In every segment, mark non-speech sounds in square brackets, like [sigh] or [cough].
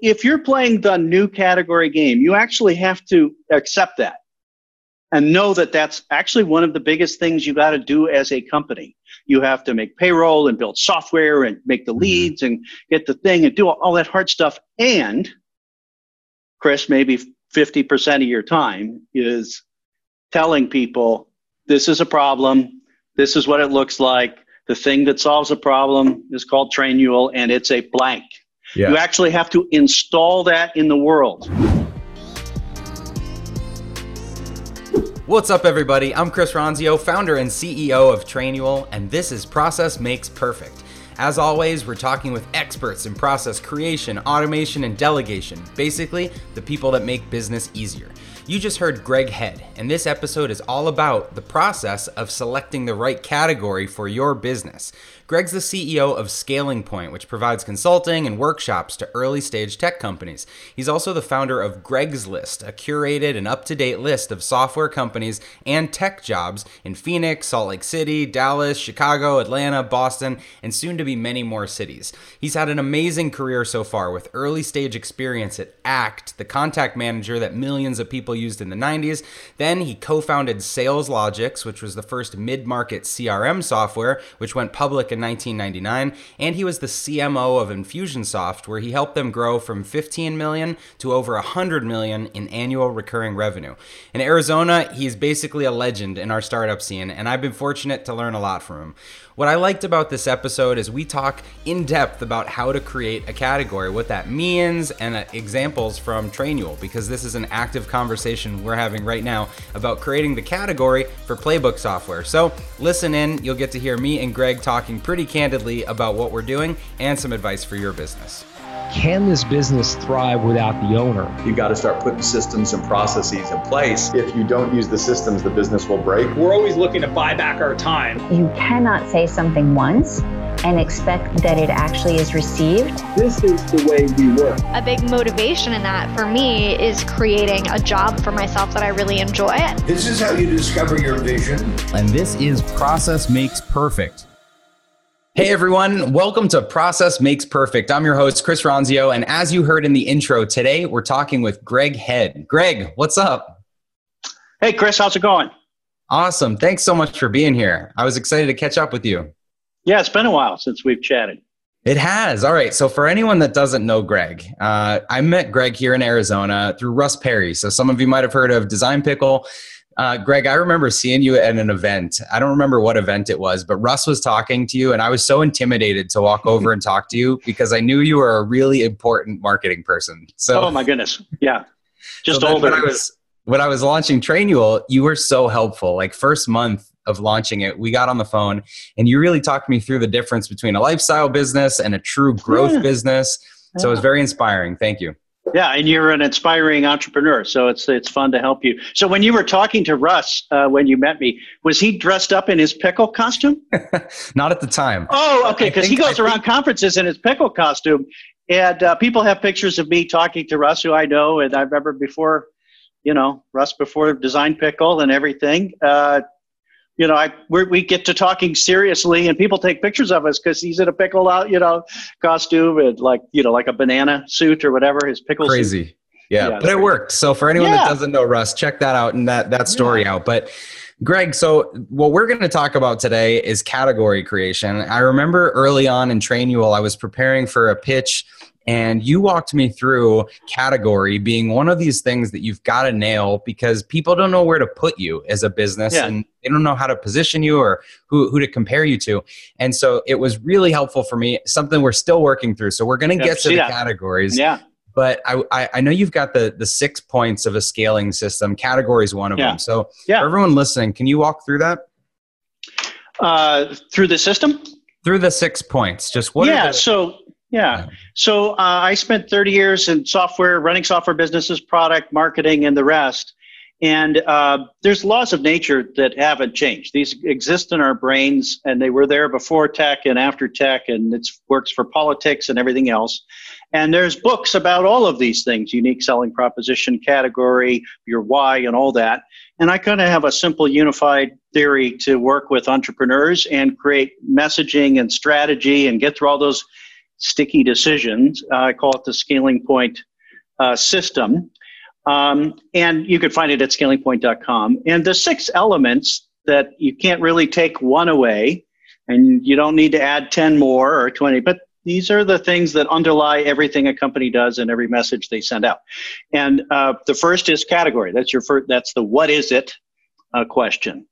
If you're playing the new category game, you actually have to accept that and know that that's actually one of the biggest things you got to do as a company. You have to make payroll and build software and make the mm-hmm. leads and get the thing and do all that hard stuff. And Chris, maybe 50% of your time is telling people this is a problem, this is what it looks like. The thing that solves a problem is called Trainual, and it's a blank. Yeah. You actually have to install that in the world. What's up, everybody? I'm Chris Ronzio, founder and CEO of Trainual, and this is Process Makes Perfect. As always, we're talking with experts in process creation, automation, and delegation. Basically, the people that make business easier. You just heard Greg Head, and this episode is all about the process of selecting the right category for your business. Greg's the CEO of Scaling Point, which provides consulting and workshops to early stage tech companies. He's also the founder of Greg's List, a curated and up to date list of software companies and tech jobs in Phoenix, Salt Lake City, Dallas, Chicago, Atlanta, Boston, and soon to be many more cities. He's had an amazing career so far with early stage experience at ACT, the contact manager that millions of people used in the 90s. Then he co founded SalesLogix, which was the first mid market CRM software, which went public in in 1999, and he was the CMO of Infusionsoft, where he helped them grow from 15 million to over 100 million in annual recurring revenue. In Arizona, he's basically a legend in our startup scene, and I've been fortunate to learn a lot from him. What I liked about this episode is we talk in depth about how to create a category, what that means, and uh, examples from Trainual, because this is an active conversation we're having right now about creating the category for playbook software. So listen in, you'll get to hear me and Greg talking pretty candidly about what we're doing and some advice for your business can this business thrive without the owner? You've got to start putting systems and processes in place. If you don't use the systems, the business will break. We're always looking to buy back our time. You cannot say something once and expect that it actually is received. This is the way we work. A big motivation in that for me is creating a job for myself that I really enjoy. This is how you discover your vision. And this is Process Makes Perfect Hey everyone, welcome to Process Makes Perfect. I'm your host, Chris Ronzio, and as you heard in the intro, today we're talking with Greg Head. Greg, what's up? Hey Chris, how's it going? Awesome. Thanks so much for being here. I was excited to catch up with you. Yeah, it's been a while since we've chatted. It has. All right. So, for anyone that doesn't know Greg, uh, I met Greg here in Arizona through Russ Perry. So, some of you might have heard of Design Pickle. Uh, Greg, I remember seeing you at an event. I don't remember what event it was, but Russ was talking to you, and I was so intimidated to walk [laughs] over and talk to you because I knew you were a really important marketing person. So, oh my goodness, yeah, [laughs] just so older. When I was when I was launching Trainual, you were so helpful. Like first month of launching it, we got on the phone, and you really talked me through the difference between a lifestyle business and a true growth yeah. business. So it was very inspiring. Thank you. Yeah, and you're an inspiring entrepreneur, so it's it's fun to help you. So when you were talking to Russ uh, when you met me, was he dressed up in his pickle costume? [laughs] Not at the time. Oh, okay, because he goes I around think... conferences in his pickle costume, and uh, people have pictures of me talking to Russ, who I know, and I remember before, you know, Russ before Design Pickle and everything. Uh, you know, I we get to talking seriously, and people take pictures of us because he's in a pickle out, you know, costume and like you know, like a banana suit or whatever. His pickle crazy. Suit. Yeah, yeah but it worked. So for anyone yeah. that doesn't know Russ, check that out and that that story yeah. out. But Greg, so what we're going to talk about today is category creation. I remember early on in Trainual, I was preparing for a pitch and you walked me through category being one of these things that you've got to nail because people don't know where to put you as a business yeah. and they don't know how to position you or who, who to compare you to. And so it was really helpful for me, something we're still working through. So we're going to get to the categories. Yeah. But I, I, I, know you've got the, the six points of a scaling system. Categories one of yeah. them. So yeah. for everyone listening, can you walk through that? Uh, through the system? Through the six points. Just what yeah, the- so yeah. So uh, I spent 30 years in software, running software businesses, product marketing, and the rest. And uh, there's laws of nature that haven't changed. These exist in our brains, and they were there before tech and after tech, and it works for politics and everything else. And there's books about all of these things unique selling proposition, category, your why, and all that. And I kind of have a simple unified theory to work with entrepreneurs and create messaging and strategy and get through all those sticky decisions. Uh, I call it the scaling point uh, system. Um, and you can find it at scalingpoint.com. And the six elements that you can't really take one away, and you don't need to add 10 more or 20, but these are the things that underlie everything a company does and every message they send out. And uh, the first is category. That's your first, that's the what is it uh, question.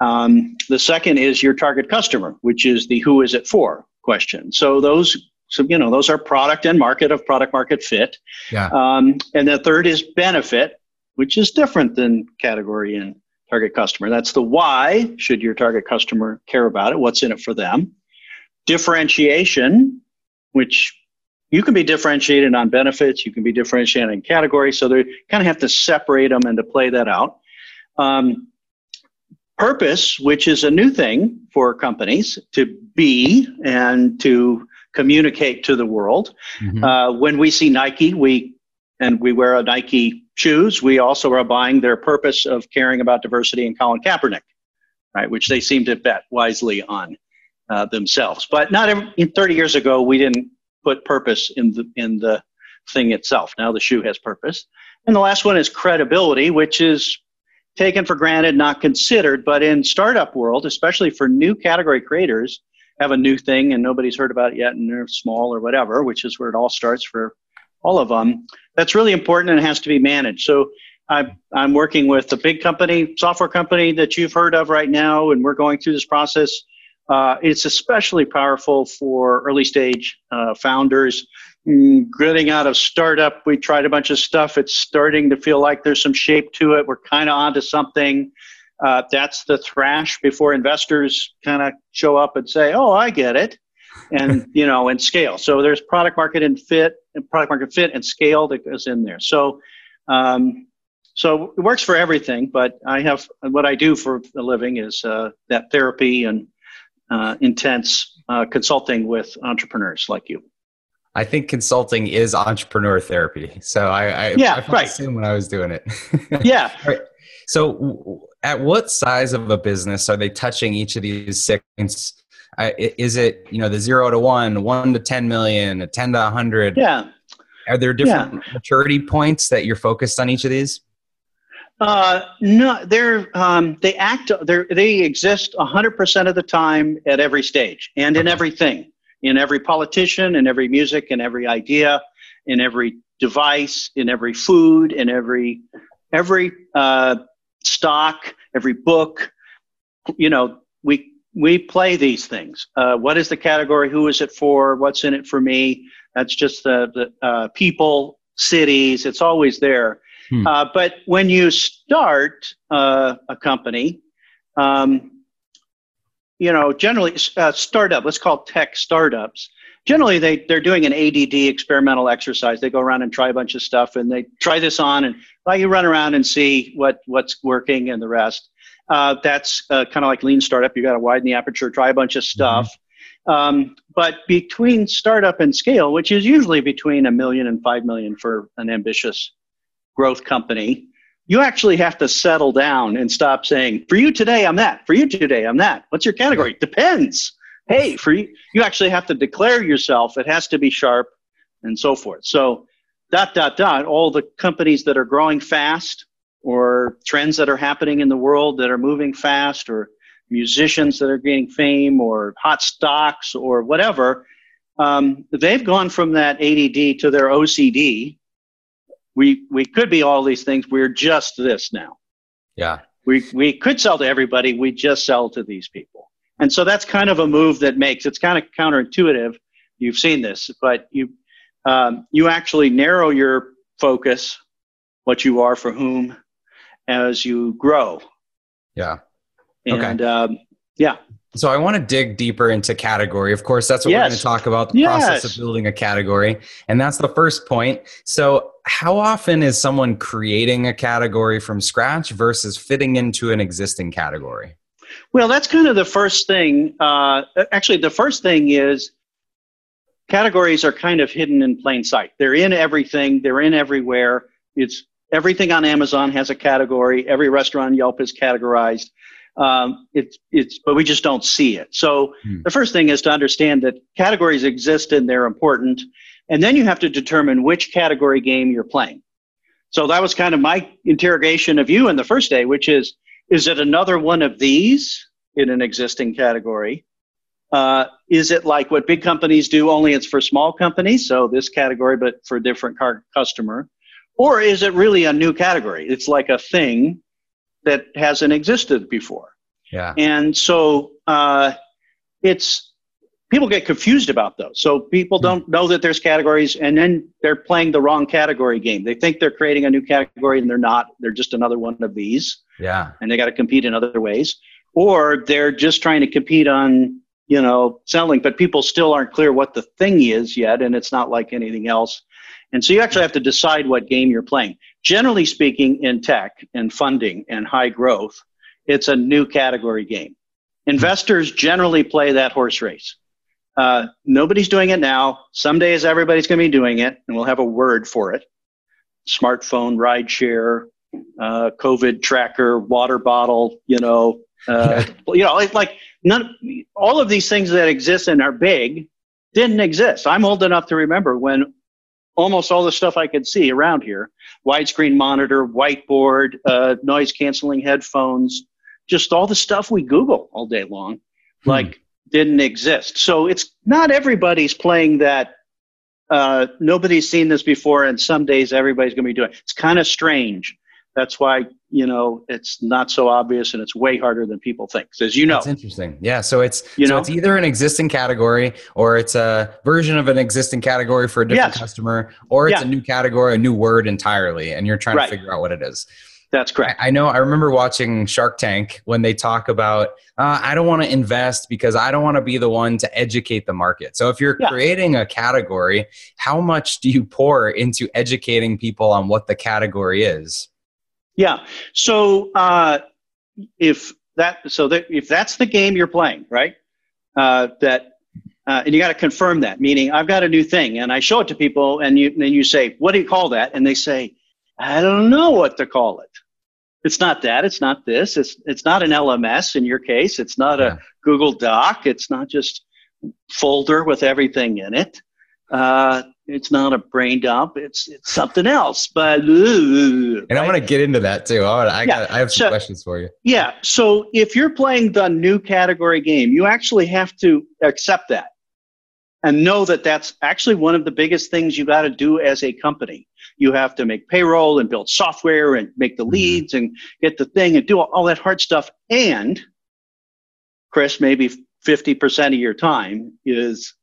Um, the second is your target customer, which is the who is it for question. So those, so you know, those are product and market of product market fit. Yeah. Um, and the third is benefit, which is different than category and target customer. That's the why should your target customer care about it? What's in it for them? Differentiation, which you can be differentiated on benefits, you can be differentiated in category. So they kind of have to separate them and to play that out. Um, purpose, which is a new thing for companies to be and to communicate to the world. Mm-hmm. Uh, when we see Nike, we and we wear a Nike shoes, we also are buying their purpose of caring about diversity in Colin Kaepernick, right? Which they seem to bet wisely on uh, themselves. But not every, 30 years ago, we didn't put purpose in the in the thing itself. Now the shoe has purpose. And the last one is credibility, which is taken for granted, not considered. But in startup world, especially for new category creators, have a new thing and nobody's heard about it yet, and they're small or whatever, which is where it all starts for all of them. That's really important and has to be managed. So I'm, I'm working with a big company, software company that you've heard of right now, and we're going through this process. Uh, it's especially powerful for early stage uh, founders Mm, gritting out of startup. We tried a bunch of stuff. It's starting to feel like there's some shape to it. We're kind of onto something. Uh, that's the thrash before investors kind of show up and say, "Oh, I get it," and [laughs] you know, and scale. So there's product market and fit, and product market fit and scale that goes in there. So, um, so it works for everything. But I have what I do for a living is uh, that therapy and uh, intense uh, consulting with entrepreneurs like you. I think consulting is entrepreneur therapy. So I, I yeah, I right. assume when I was doing it. [laughs] yeah. Right. So, at what size of a business are they touching each of these six? is it you know the zero to one, one to ten million, a ten to a hundred? Yeah. Are there different yeah. maturity points that you're focused on each of these? Uh, no, they're um, they act. They they exist hundred percent of the time at every stage and in everything in every politician, in every music, in every idea, in every device, in every food, in every every uh, stock, every book. You know, we we play these things. Uh, what is the category? Who is it for? What's in it for me? That's just the, the uh, people, cities. It's always there. Hmm. Uh, but when you start uh, a company, um, you know, generally uh, startup, let's call tech startups. Generally, they they're doing an ADD experimental exercise. They go around and try a bunch of stuff, and they try this on, and well, you run around and see what what's working and the rest. Uh, that's uh, kind of like lean startup. You got to widen the aperture, try a bunch of stuff. Mm-hmm. Um, but between startup and scale, which is usually between a million and five million for an ambitious growth company, you actually have to settle down and stop saying, for you today, I'm that. For you today, I'm that. What's your category? Depends. Hey, for you, you actually have to declare yourself. It has to be sharp and so forth. So, dot, dot, dot, all the companies that are growing fast or trends that are happening in the world that are moving fast or musicians that are gaining fame or hot stocks or whatever, um, they've gone from that ADD to their OCD we we could be all these things. We're just this now. Yeah. We we could sell to everybody. We just sell to these people. And so that's kind of a move that makes it's kind of counterintuitive. You've seen this, but you um, you actually narrow your focus, what you are for whom, as you grow. Yeah. And okay. um, yeah. So I want to dig deeper into category. Of course, that's what yes. we're going to talk about the yes. process of building a category. And that's the first point. So how often is someone creating a category from scratch versus fitting into an existing category? Well, that's kind of the first thing. Uh, actually, the first thing is categories are kind of hidden in plain sight. They're in everything, they're in everywhere. It's everything on Amazon has a category, every restaurant Yelp is categorized. Um, it's it's but we just don't see it. So hmm. the first thing is to understand that categories exist and they're important, and then you have to determine which category game you're playing. So that was kind of my interrogation of you in the first day, which is is it another one of these in an existing category? Uh, is it like what big companies do, only it's for small companies? So this category, but for a different car- customer. Or is it really a new category? It's like a thing that hasn't existed before. Yeah. And so uh, it's people get confused about those. So people hmm. don't know that there's categories, and then they're playing the wrong category game. They think they're creating a new category, and they're not. They're just another one of these. Yeah. And they got to compete in other ways, or they're just trying to compete on you know selling, but people still aren't clear what the thing is yet, and it's not like anything else. And so you actually have to decide what game you're playing. Generally speaking, in tech and funding and high growth, it's a new category game. Investors generally play that horse race. Uh, nobody's doing it now. Some days everybody's going to be doing it, and we'll have a word for it. Smartphone, ride share, uh, COVID tracker, water bottle, you know, uh, you know, like, like none, all of these things that exist and are big didn't exist. I'm old enough to remember when almost all the stuff I could see around here widescreen monitor, whiteboard, uh, noise canceling headphones, just all the stuff we Google all day long, hmm. like didn't exist. So it's not everybody's playing that. Uh, nobody's seen this before, and some days everybody's going to be doing it. It's kind of strange. That's why you know it's not so obvious and it's way harder than people think as you know that's interesting yeah so it's you so know it's either an existing category or it's a version of an existing category for a different yes. customer or it's yeah. a new category a new word entirely and you're trying right. to figure out what it is that's correct. I, know. I remember watching Shark Tank when they talk about, uh, I don't want to invest because I don't want to be the one to educate the market. So if you're yeah. creating a category, how much do you pour into educating people on what the category is? Yeah. So uh, if that, so that if that's the game you're playing, right? Uh, that uh, and you got to confirm that. Meaning, I've got a new thing, and I show it to people, and you then you say, "What do you call that?" And they say, I don't know what to call it. It's not that. It's not this. It's it's not an LMS in your case. It's not yeah. a Google Doc. It's not just folder with everything in it. Uh, it's not a brain dump. It's it's something else. But and right? I'm going to get into that too. I, I, yeah. I have some so, questions for you. Yeah. So if you're playing the new category game, you actually have to accept that and know that that's actually one of the biggest things you got to do as a company you have to make payroll and build software and make the mm-hmm. leads and get the thing and do all, all that hard stuff. And Chris, maybe 50% of your time is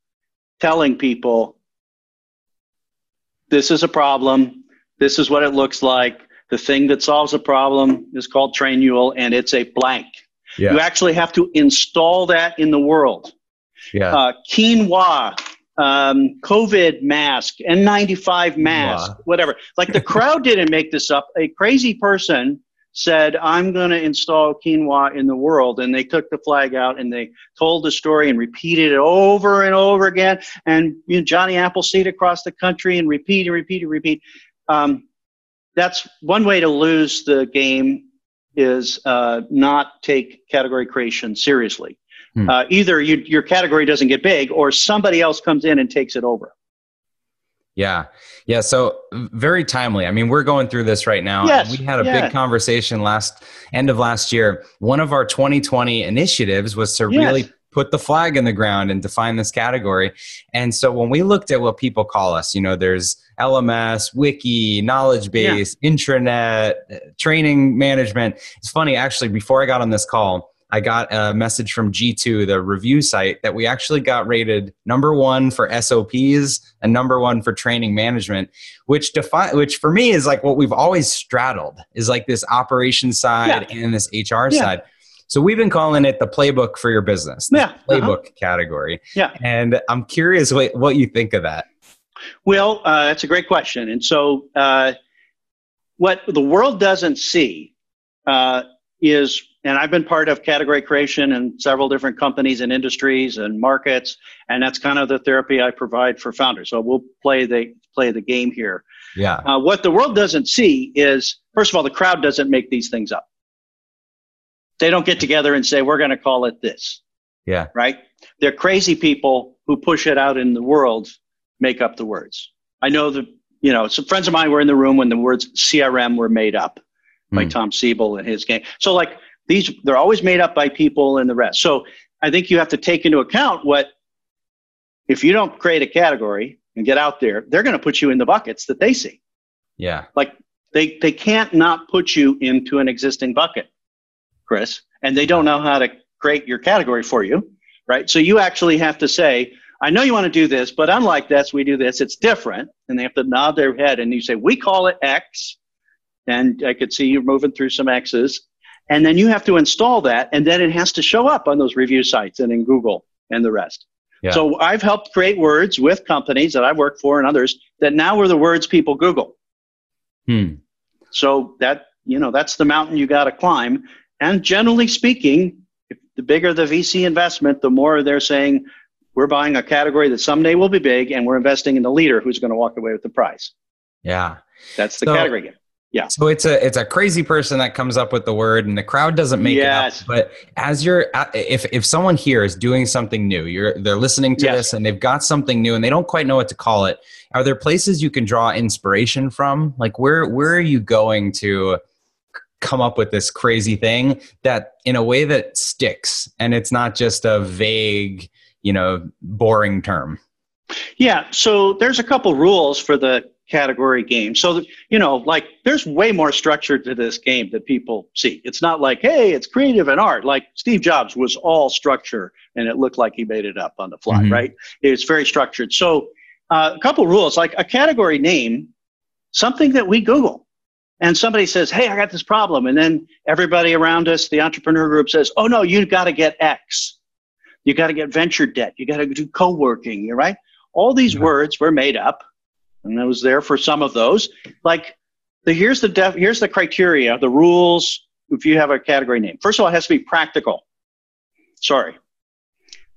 telling people this is a problem, this is what it looks like. The thing that solves a problem is called Trainual, and it's a blank. Yeah. You actually have to install that in the world. Yeah. Uh, quinoa um, COVID mask, N95 mask, wow. whatever. Like the crowd [laughs] didn't make this up. A crazy person said, I'm going to install quinoa in the world. And they took the flag out and they told the story and repeated it over and over again. And you know, Johnny Appleseed across the country and repeat and repeat and repeat. Um, that's one way to lose the game is uh, not take category creation seriously. Hmm. Uh, either you, your category doesn't get big or somebody else comes in and takes it over. Yeah. Yeah. So very timely. I mean, we're going through this right now. Yes, we had a yeah. big conversation last end of last year. One of our 2020 initiatives was to yes. really put the flag in the ground and define this category. And so when we looked at what people call us, you know, there's LMS, wiki, knowledge base, yeah. intranet, training management. It's funny, actually, before I got on this call, I got a message from G2, the review site, that we actually got rated number one for SOPs and number one for training management, which define which for me is like what we've always straddled is like this operation side yeah. and this HR yeah. side. So we've been calling it the playbook for your business, yeah, playbook uh-huh. category. Yeah, and I'm curious what, what you think of that. Well, uh, that's a great question. And so, uh, what the world doesn't see uh, is and I've been part of category creation in several different companies and industries and markets, and that's kind of the therapy I provide for founders. So we'll play the play the game here. Yeah. Uh, what the world doesn't see is, first of all, the crowd doesn't make these things up. They don't get together and say, we're going to call it this. Yeah. Right? They're crazy people who push it out in the world, make up the words. I know that, you know, some friends of mine were in the room when the words CRM were made up by Mm. Tom Siebel and his gang. So, like, these, they're always made up by people and the rest. So, I think you have to take into account what, if you don't create a category and get out there, they're going to put you in the buckets that they see. Yeah. Like, they, they can't not put you into an existing bucket, Chris, and they don't know how to create your category for you, right? So you actually have to say, I know you want to do this, but unlike this, we do this. It's different. And they have to nod their head and you say, we call it X. And I could see you moving through some X's. And then you have to install that. And then it has to show up on those review sites and in Google and the rest. Yeah. So I've helped create words with companies that I've worked for and others that now are the words people Google. Hmm. So that, you know, that's the mountain you got to climb. And generally speaking, if the bigger the VC investment, the more they're saying, we're buying a category that someday will be big and we're investing in the leader who's going to walk away with the prize. Yeah. That's the So- category game. Yeah. So it's a it's a crazy person that comes up with the word, and the crowd doesn't make Yes. it up. But as you're, if if someone here is doing something new, you're they're listening to Yes. this and they've got something new and they don't quite know what to call it. Are there places you can draw inspiration from? Like where where are you going to come up with this crazy thing that in a way that sticks and it's not just a vague, you know, boring term? Yeah. So there's a couple rules for the category game. So, you know, like there's way more structure to this game that people see. It's not like, hey, it's creative and art. Like Steve Jobs was all structure and it looked like he made it up on the fly, Mhm. right? It's very structured. So, uh, a couple rules like a category name, something that we Google. And somebody says, hey, I got this problem. And then everybody around us, the entrepreneur group says, oh, no, you've got to get X. You got to get venture debt. You got to do co working, You're right? All these Yeah. words were made up and I was there for some of those. Like, the, here's the def, here's the criteria, the rules. If you have a category name, first of all, it has to be practical. Sorry.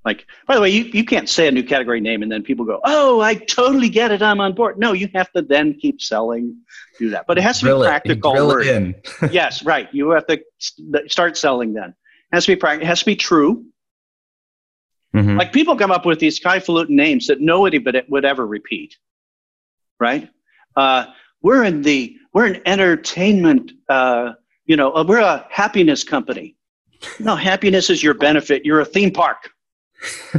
Like, by the way, you, you can't say a new category name and then people go, "Oh, I totally get it. I'm on board." No, you have to then keep selling, do that. But it has to Drill be it, practical. drill word. it in. [laughs] yes, right. You have to start selling then. It has to be practical. It has to be true. Mhm. Like people come up with these highfalutin names that nobody but it would ever repeat, right? Uh, we're in the we're an entertainment, uh, you know, uh, we're a happiness company. No, happiness is your benefit. You're a theme park,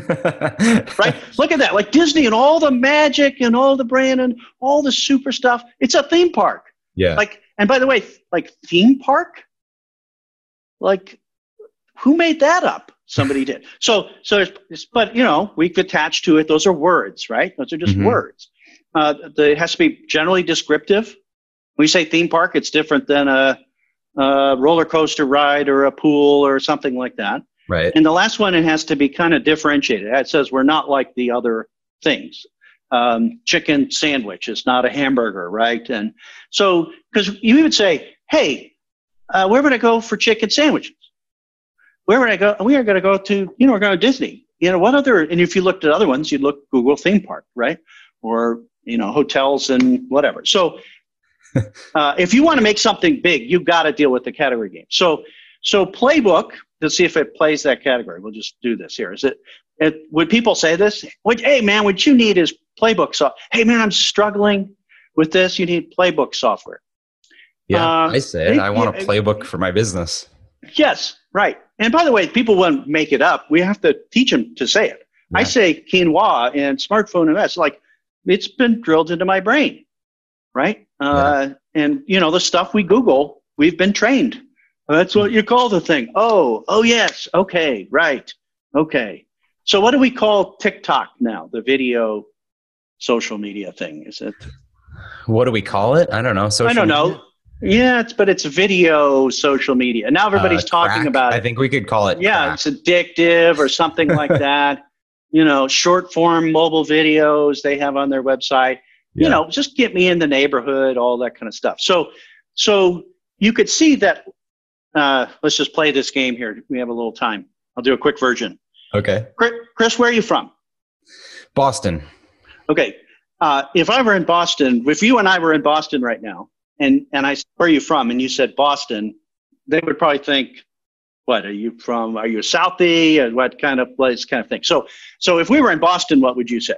right? [laughs] Look at that, like Disney and all the magic and all the brand and all the super stuff. It's a theme park. yeah. Like, and by the way, like theme park, like who made that up? Somebody did. So, so, it's, but you know, we've attached to it. Those are words, right? Those are just Mhm. words. Uh, the, it has to be generally descriptive. When you say theme park, it's different than a, a roller coaster ride or a pool or something like that. right. And the last one, it has to be kind of differentiated. It says we're not like the other things. Um, chicken sandwich is not a hamburger, right? And so, because you would say, hey, uh, where would I go for chicken sandwiches? Where would I go? We are going to go to, you know, we're going to Disney. You know, what other, and if you looked at other ones, you'd look Google theme park, right? Or, you know, hotels and whatever. So, [laughs] uh, if you want to make something big, you've got to deal with the category game. So, so playbook to see if it plays that category. We'll just do this here. Is it? it would people say this? Would, hey man, what you need is playbook software. Hey man, I'm struggling with this. You need playbook software. Yeah, Uh, I say it. I want a playbook for my business. Yes, right. And by the way, people won't make it up. We have to teach them to say it. I say quinoa and smartphone OS. Like it's been drilled into my brain, right? Uh, and you know the stuff we Google, we've been trained. That's what you call the thing. Oh, oh yes, okay, right, okay. So what do we call TikTok now? The video social media thing is it? What do we call it? I don't know. Social I don't media? know. Yeah, it's but it's video social media. Now everybody's Uh, talking about I think we could call it. yeah, crack. it's addictive or something like [laughs] that. You know, short form mobile videos they have on their website. Yeah. You know, just get me in the neighborhood, all that kind of stuff. So, so you could see that. Uh, let's just play this game here. We have a little time. I'll do a quick version. Okay. Chris, Chris where are you from? Boston. Okay. Uh, if I were in Boston, if you and I were in Boston right now, and, and I said, where are you from? And you said Boston, they would probably think, what are you from? Are you a Southie? Or what kind of place? Kind of thing. So, so if we were in Boston, what would you say?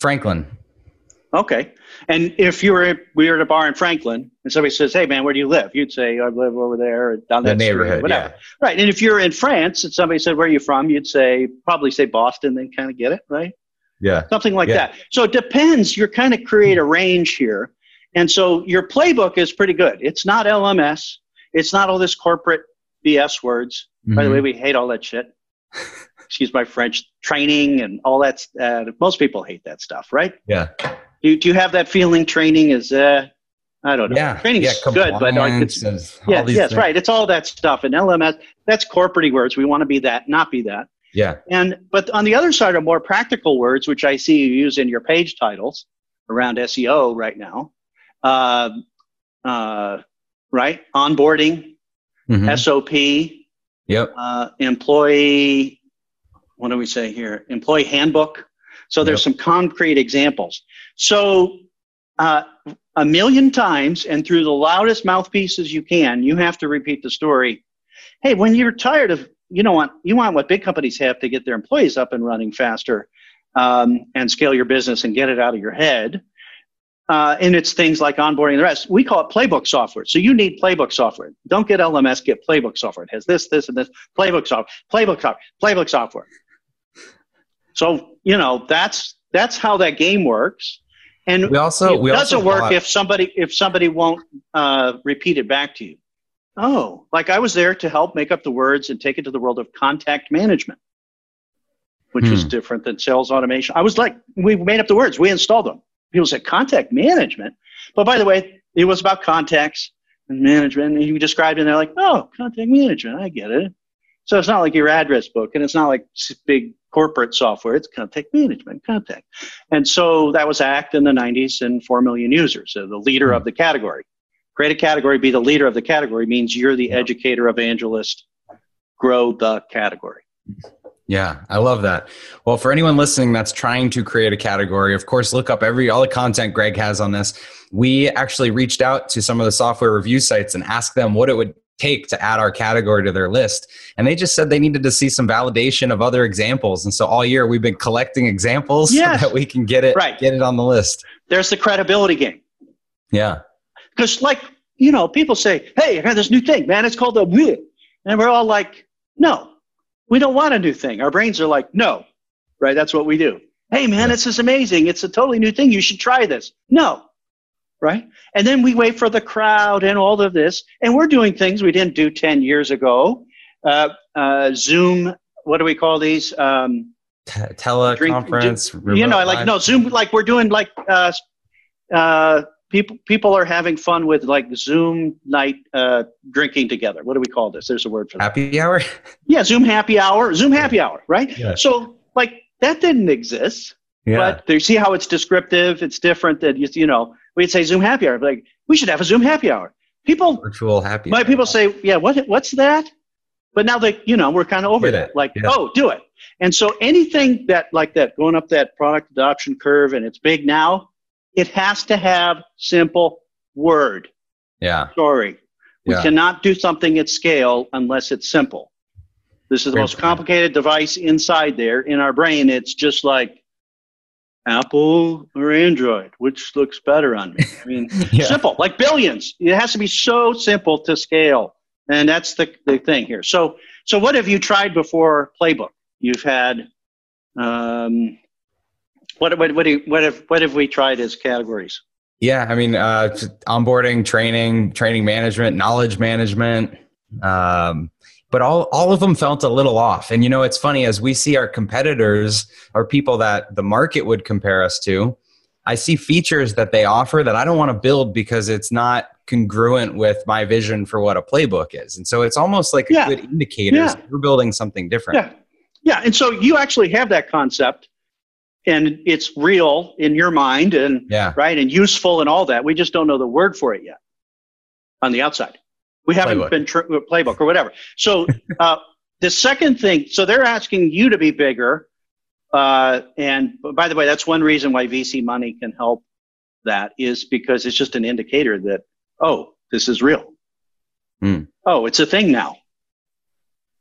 Franklin. Okay. And if you were we were at a bar in Franklin and somebody says, "Hey, man, where do you live?" You'd say, "I live over there down that The street," neighborhood, whatever. yeah. Right. And if you're in France and somebody said, "Where are you from?" You'd say, probably say Boston, then kind of get it, right? Yeah. Something like Yeah. that. So it depends. You're kind of create a range here, and so your playbook is pretty good. It's not LMS. It's not all this corporate BS words. By the way, we hate all that shit. Excuse my French. Training and all that. Uh, most people hate that stuff, right? Yeah. Do you, do you have that feeling? Training is, uh, I don't know. Yeah. Training's yeah, good, but like it's, compliance yeah, yes, things. right. It's all that stuff. And LMS, that's corporate words. We want to be that, not be that. Yeah. And but on the other side are more practical words, which I see you use in your page titles around SEO right now. Uh, uh, right, onboarding, Mhm. SOP, Yep. uh, employee. What do we say here? Employee handbook. So there's Yep. some concrete examples. So uh, a million times and through the loudest mouthpieces you can, you have to repeat the story. Hey, when you're tired of you don't want you want what big companies have to get their employees up and running faster um, and scale your business and get it out of your head. Uh, and it's things like onboarding and the rest. We call it playbook software. So you need playbook software. Don't get LMS, get playbook software. It has this, this, and this. Playbook software, playbook software, playbook software. So you know that's that's how that game works. And We also it we doesn't also work if somebody if somebody won't uh, repeat it back to you. Oh, like I was there to help make up the words and take it to the world of contact management, which is Hmm. different than sales automation. I was like, we made up the words, we installed them. People said contact management, but by the way, it was about contacts and management. And you described it, and they're like, oh, contact management, I get it. So it's not like your address book, and it's not like big corporate software. It's contact management, contact. And so that was ACT in the 90s and 4 million users, so the leader of the category. Create a category, be the leader of the category means you're the educator, evangelist, grow the category. Yeah, I love that. Well, for anyone listening that's trying to create a category, of course, look up every all the content Greg has on this. We actually reached out to some of the software review sites and asked them what it would take to add our category to their list. And they just said they needed to see some validation of other examples. And so all year we've been collecting examples Yes. so that we can get it Right. get it on the list. There's the credibility game. Yeah. Because, like, you know, people say, hey, I got this new thing, man. It's called a. And we're all like, no, we don't want a new thing. Our brains are like, no, right? That's what we do. Hey, man, this is amazing. It's a totally new thing. You should try this. No, right? And then we wait for the crowd and all of this. And we're doing things we didn't do 10 years ago. Uh, uh, Zoom, what do we call these? Um, Te- teleconference. you know, like live. no Zoom. Like we're doing like uh, uh, people people are having fun with like Zoom night uh, drinking together. What do we call this? There's a word for that. happy hour. Yeah, Zoom happy hour. Zoom happy hour, right? Yeah. So like that didn't exist. Yeah. But you see how it's descriptive. It's different than you you know. We'd say Zoom happy hour. Like we should have a Zoom happy hour. People Virtual happy. my hour. people say, yeah, what what's that? But now they, you know, we're kind of over Get that. Like, yeah. oh, do it. And so anything that like that, going up that product adoption curve, and it's big now, it has to have simple word Yeah. story. We Yeah. cannot do something at scale unless it's simple. This is the most complicated device inside there. In our brain, it's just like Apple or Android, which looks better on me. I mean, [laughs] Yeah. simple, like billions. It has to be so simple to scale, and that's the the thing here. So, so what have you tried before Playbook? You've had, um, what what what, do you, what have what have we tried as categories? Yeah, I mean, uh, onboarding, training, training management, knowledge management, um, but all all of them felt a little off. And you know, it's funny as we see our competitors or people that the market would compare us to. I see features that they offer that I don't want to build because it's not congruent with my vision for what a playbook is. And so it's almost like a Yeah. good indicator Yeah. we're building something different. Yeah, yeah. And so you actually have that concept, and it's real in your mind, and Yeah. right, and useful, and all that. We just don't know the word for it yet on the outside. We haven't Playbook. been tr- playbook or whatever. So [laughs] uh, the second thing, so they're asking you to be bigger, uh, and by the way, that's one reason why VC money can help. That is because it's just an indicator that oh, this is real. Hmm. Oh, it's a thing now.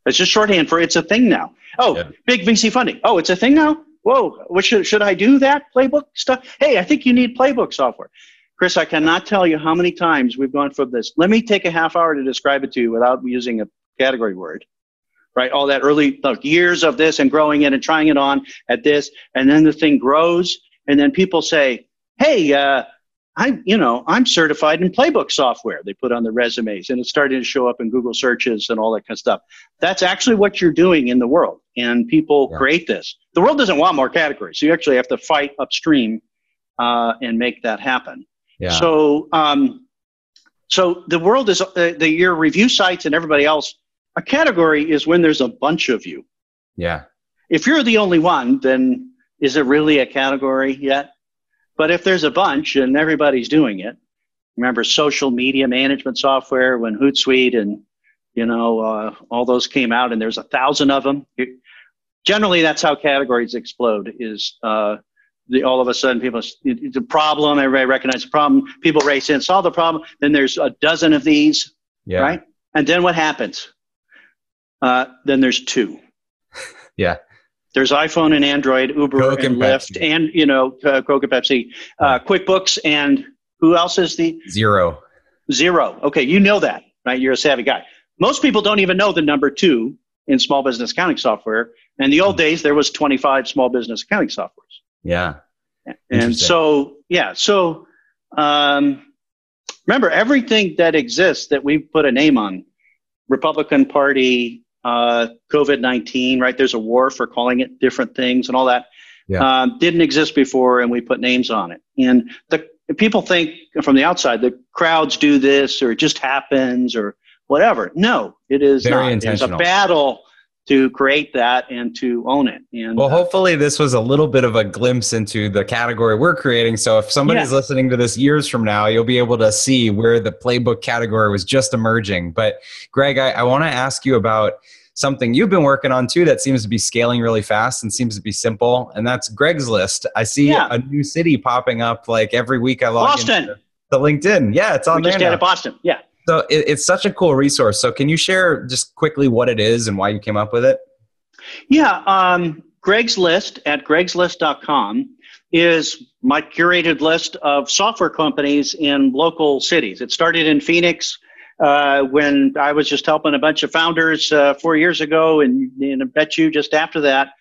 It's just shorthand for it's a thing now. Oh, Yeah. big VC funding. Oh, it's a thing now. Whoa, what should should I do that playbook stuff? Hey, I think you need playbook software. Chris, I cannot tell you how many times we've gone from this. Let me take a half hour to describe it to you without using a category word. Right, all that early like, years of this and growing it and trying it on at this, and then the thing grows, and then people say, "Hey, uh, I'm, you know, I'm certified in playbook software." They put on the resumes, and it's starting to show up in Google searches and all that kind of stuff. That's actually what you're doing in the world, and people Yeah. create this. The world doesn't want more categories, so you actually have to fight upstream uh, and make that happen. Yeah. So, um, so the world is uh, the your review sites and everybody else. A category is when there's a bunch of you. yeah. If you're the only one, then is it really a category yet? But if there's a bunch and everybody's doing it, remember social media management software when Hootsuite and you know uh, all those came out, and there's a thousand of them. You- Generally, that's how categories explode. Is uh, the, all of a sudden people it- it's a problem. Everybody recognizes the problem. People race in, solve the problem. Then there's a dozen of these, Yeah. right? And then what happens? Uh, then there's two. [laughs] Yeah. There's iPhone and Android, Uber Coke and, and Lyft, Pepsi. and you know uh, Coke and Pepsi, uh, QuickBooks, and who else is the Xero. Xero? Okay, you know that, right? You're a savvy guy. Most people don't even know the number two in small business accounting software. In the Hmm. old days, there was 25 small business accounting softwares. Yeah. And so, yeah, so um, remember everything that exists that we put a name on Republican Party, uh, COVID 19, right? There's a war for calling it different things and all that. Yeah. Um, didn't exist before, and we put names on it. And the people think from the outside the crowds do this or it just happens or whatever. No, it is Very not. It's a battle to create that and to own it. And Well, hopefully, this was a little bit of a glimpse into the category we're creating. So, if somebody's Yeah. listening to this years from now, you'll be able to see where the playbook category was just emerging. But, Greg, I, I want to ask you about something you've been working on too that seems to be scaling really fast and seems to be simple, and that's Greg's List. I see Yeah. a new city popping up like every week I log Boston. into the LinkedIn. Yeah, it's on we there just now. Boston. Yeah. So it, it's such a cool resource. So can you share just quickly what it is and why you came up with it? Yeah, um, Greg's List at gregslist.com is my curated list of software companies in local cities. It started in Phoenix uh, when I was just helping a bunch of founders uh, four years ago, and, and I bet you just after that.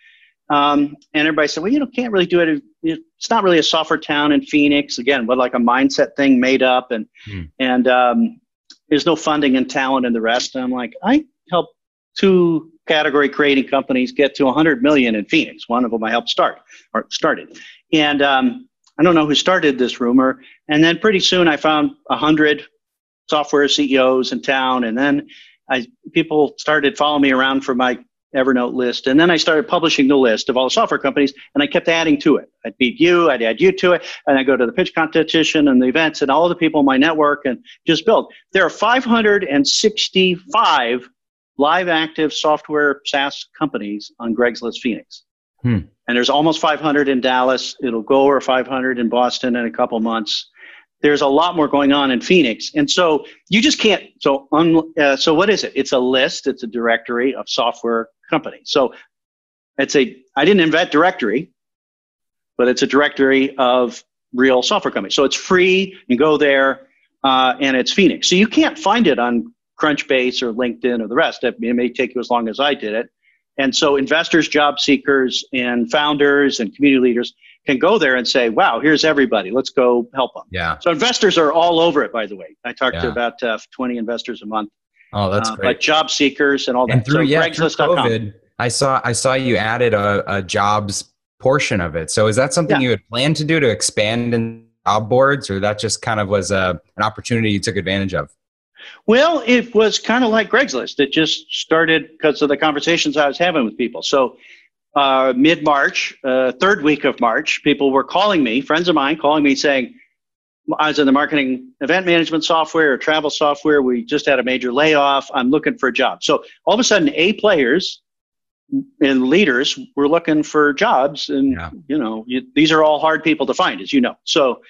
Um, and everybody said, well, you know, can't really do it. It's not really a software town in Phoenix. Again, but like a mindset thing made up, and Hmm. and um, there's no funding and talent and the rest. And I'm like, I help two category creating companies get to 100 million in Phoenix. One of them I helped start or started. And um, I don't know who started this rumor. And then pretty soon I found 100 software CEOs in town. And then I, people started following me around for my Evernote list. And then I started publishing the list of all the software companies and I kept adding to it. I'd beat you, I'd add you to it, and I go to the pitch competition and the events and all the people in my network and just build. There are 565 live active software SaaS companies on Greg's List Phoenix. Hmm. And there's almost 500 in Dallas. It'll go over 500 in Boston in a couple months. There's a lot more going on in Phoenix. And so you just can't. So, un, uh, so what is it? It's a list, it's a directory of software companies. So it's a, I didn't invent directory, but it's a directory of real software companies. So it's free. You go there uh, and it's Phoenix. So you can't find it on Crunchbase or LinkedIn or the rest. It may take you as long as I did it. And so investors, job seekers, and founders and community leaders can go there and say, wow, here's everybody. Let's go help them. Yeah. So investors are all over it, by the way. I talk to about uh, 20 investors a month. Oh, that's Uh, great. But job seekers and all that. and through so yeah, through COVID, I saw I saw you added a, a jobs portion of it. So is that something Yeah. you had planned to do to expand in job boards, or that just kind of was a, an opportunity you took advantage of? Well, it was kind of like Greg's List. It just started because of the conversations I was having with people. So, uh, mid March, uh, third week of March, people were calling me, friends of mine, calling me saying, I was in the marketing event management software or travel software. We just had a major layoff. I'm looking for a job. So, all of a sudden, A players and leaders were looking for jobs. And, Yeah. you know, you, these are all hard people to find, as you know. So,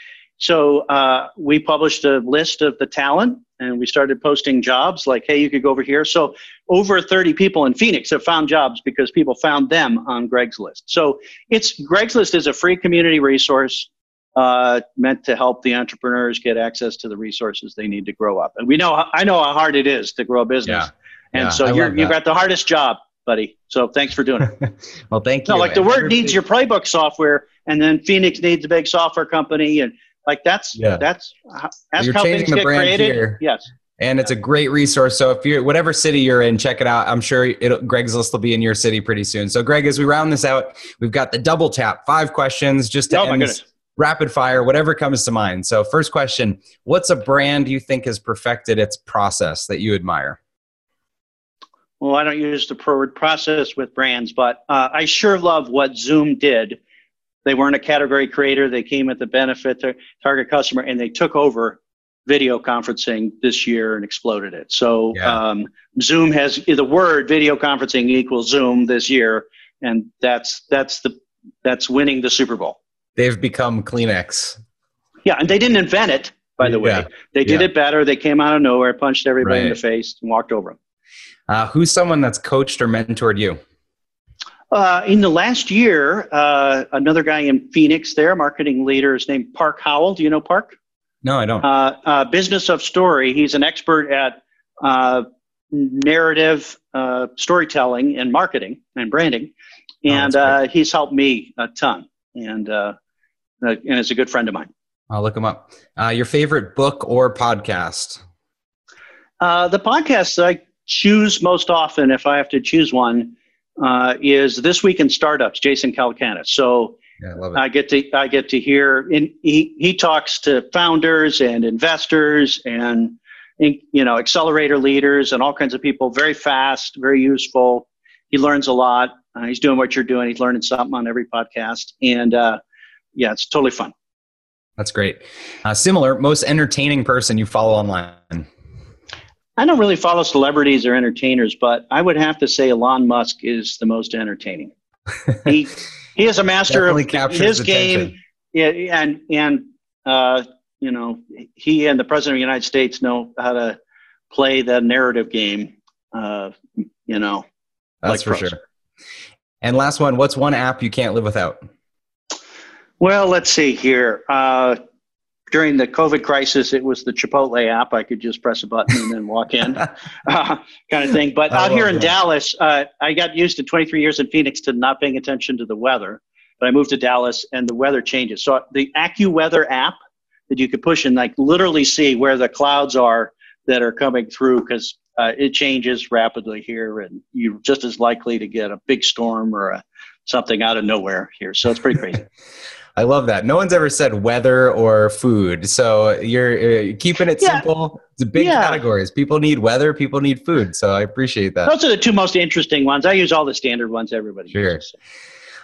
So uh, we published a list of the talent and we started posting jobs like, hey, you could go over here. So over 30 people in Phoenix have found jobs because people found them on Greg's List. So it's Greg's List is a free community resource uh, meant to help the entrepreneurs get access to the resources they need to grow up. And we know, I know how hard it is to grow a business. Yeah. And Yeah, so I you're, you've got the hardest job, buddy. So thanks for doing it. [laughs] well, thank you. No, like the word needs your playbook software, and then Phoenix needs a big software company, and like that's Yeah. that's that's You're how changing things the get brand created. here. Yes. and it's a great resource. So if you're whatever city you're in, check it out. I'm sure it'll, Greg's list will be in your city pretty soon. So Greg, as we round this out, we've got the double tap, five questions, just to Oh end this. Rapid fire, whatever comes to mind. So first question: What's a brand you think has perfected its process that you admire? Well, I don't use the word process with brands, but uh, I sure love what Zoom did. They weren't a category creator. They came at the benefit to target customer, and they took over video conferencing this year and exploded it. So Yeah. um, Zoom has the word video conferencing equals Zoom this year, and that's that's the that's winning the Super Bowl. They've become Kleenex. Yeah, and they didn't invent it, by the Yeah. way. They did Yeah. it better. They came out of nowhere, punched everybody in the face, and walked over them. Uh, who's someone that's coached or mentored you? Uh, in the last year, uh, another guy in Phoenix, there, marketing leader, is named Park Howell. Do you know Park? No, I don't. Uh, uh, Business of Story. He's an expert at uh, narrative uh, storytelling and marketing and branding, Oh, and uh, he's helped me a ton. And uh, uh, and is a good friend of mine. I'll look him up. Uh, your favorite book or podcast? Uh, the podcasts I choose most often, if I have to choose one, uh, is This Week in Startups, Jason Calacanis. So Yeah, I love it. I get to I get to hear, and he he talks to founders and investors and you know accelerator leaders and all kinds of people very fast, very useful. He learns a lot. Uh, he's doing what you're doing. He's learning something on every podcast, and uh, yeah, it's totally fun. That's great. Uh, similar, most entertaining person you follow online. I don't really follow celebrities or entertainers, but I would have to say Elon Musk is the most entertaining. he [laughs] he is a master of his game. Yeah, and and uh, you know he and the president of the United States know how to play the narrative game. Uh, you know, That's like for pros. sure. And last one, what's one app you can't live without? Well, let's see here. Uh, during the COVID crisis, it was the Chipotle app. I could just press a button and then walk in, [laughs] uh, kind of thing. But I out here in that. Dallas, uh, I got used to 23 years in Phoenix to not paying attention to the weather. But I moved to Dallas, and the weather changes. So the AccuWeather app that you could push and like literally see where the clouds are that are coming through because uh, it changes rapidly here, and you're just as likely to get a big storm or a, something out of nowhere here. So it's pretty [laughs] crazy. I love that. No one's ever said weather or food. So you're uh, keeping it Yeah. simple. It's big Yeah. categories. People need weather, people need food. So I appreciate that. Those are the two most interesting ones. I use all the standard ones everybody Sure. uses.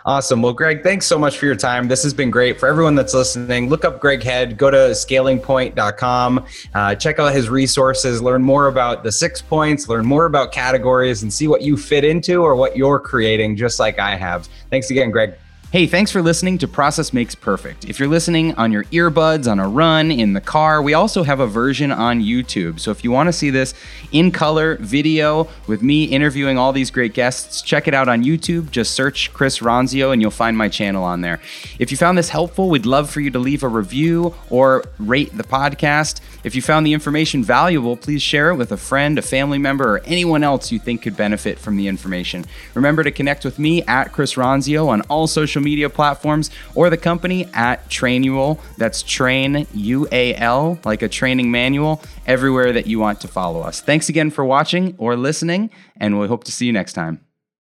Awesome. Well, Greg, thanks so much for your time. This has been great. For everyone that's listening, look up Greg Head, go to scalingpoint.com, uh, check out his resources, learn more about the six points, learn more about categories, and see what you fit into or what you're creating, just like I have. Thanks again, Greg. Hey, thanks for listening to Process Makes Perfect. If you're listening on your earbuds, on a run, in the car, we also have a version on YouTube. So if you want to see this in color video with me interviewing all these great guests, check it out on YouTube. Just search Chris Ronzio and you'll find my channel on there. If you found this helpful, we'd love for you to leave a review or rate the podcast. If you found the information valuable, please share it with a friend, a family member, or anyone else you think could benefit from the information. Remember to connect with me at Chris Ronzio on all social media platforms or the company at Trainual. That's Train U A L, like a training manual, everywhere that you want to follow us. Thanks again for watching or listening, and we hope to see you next time.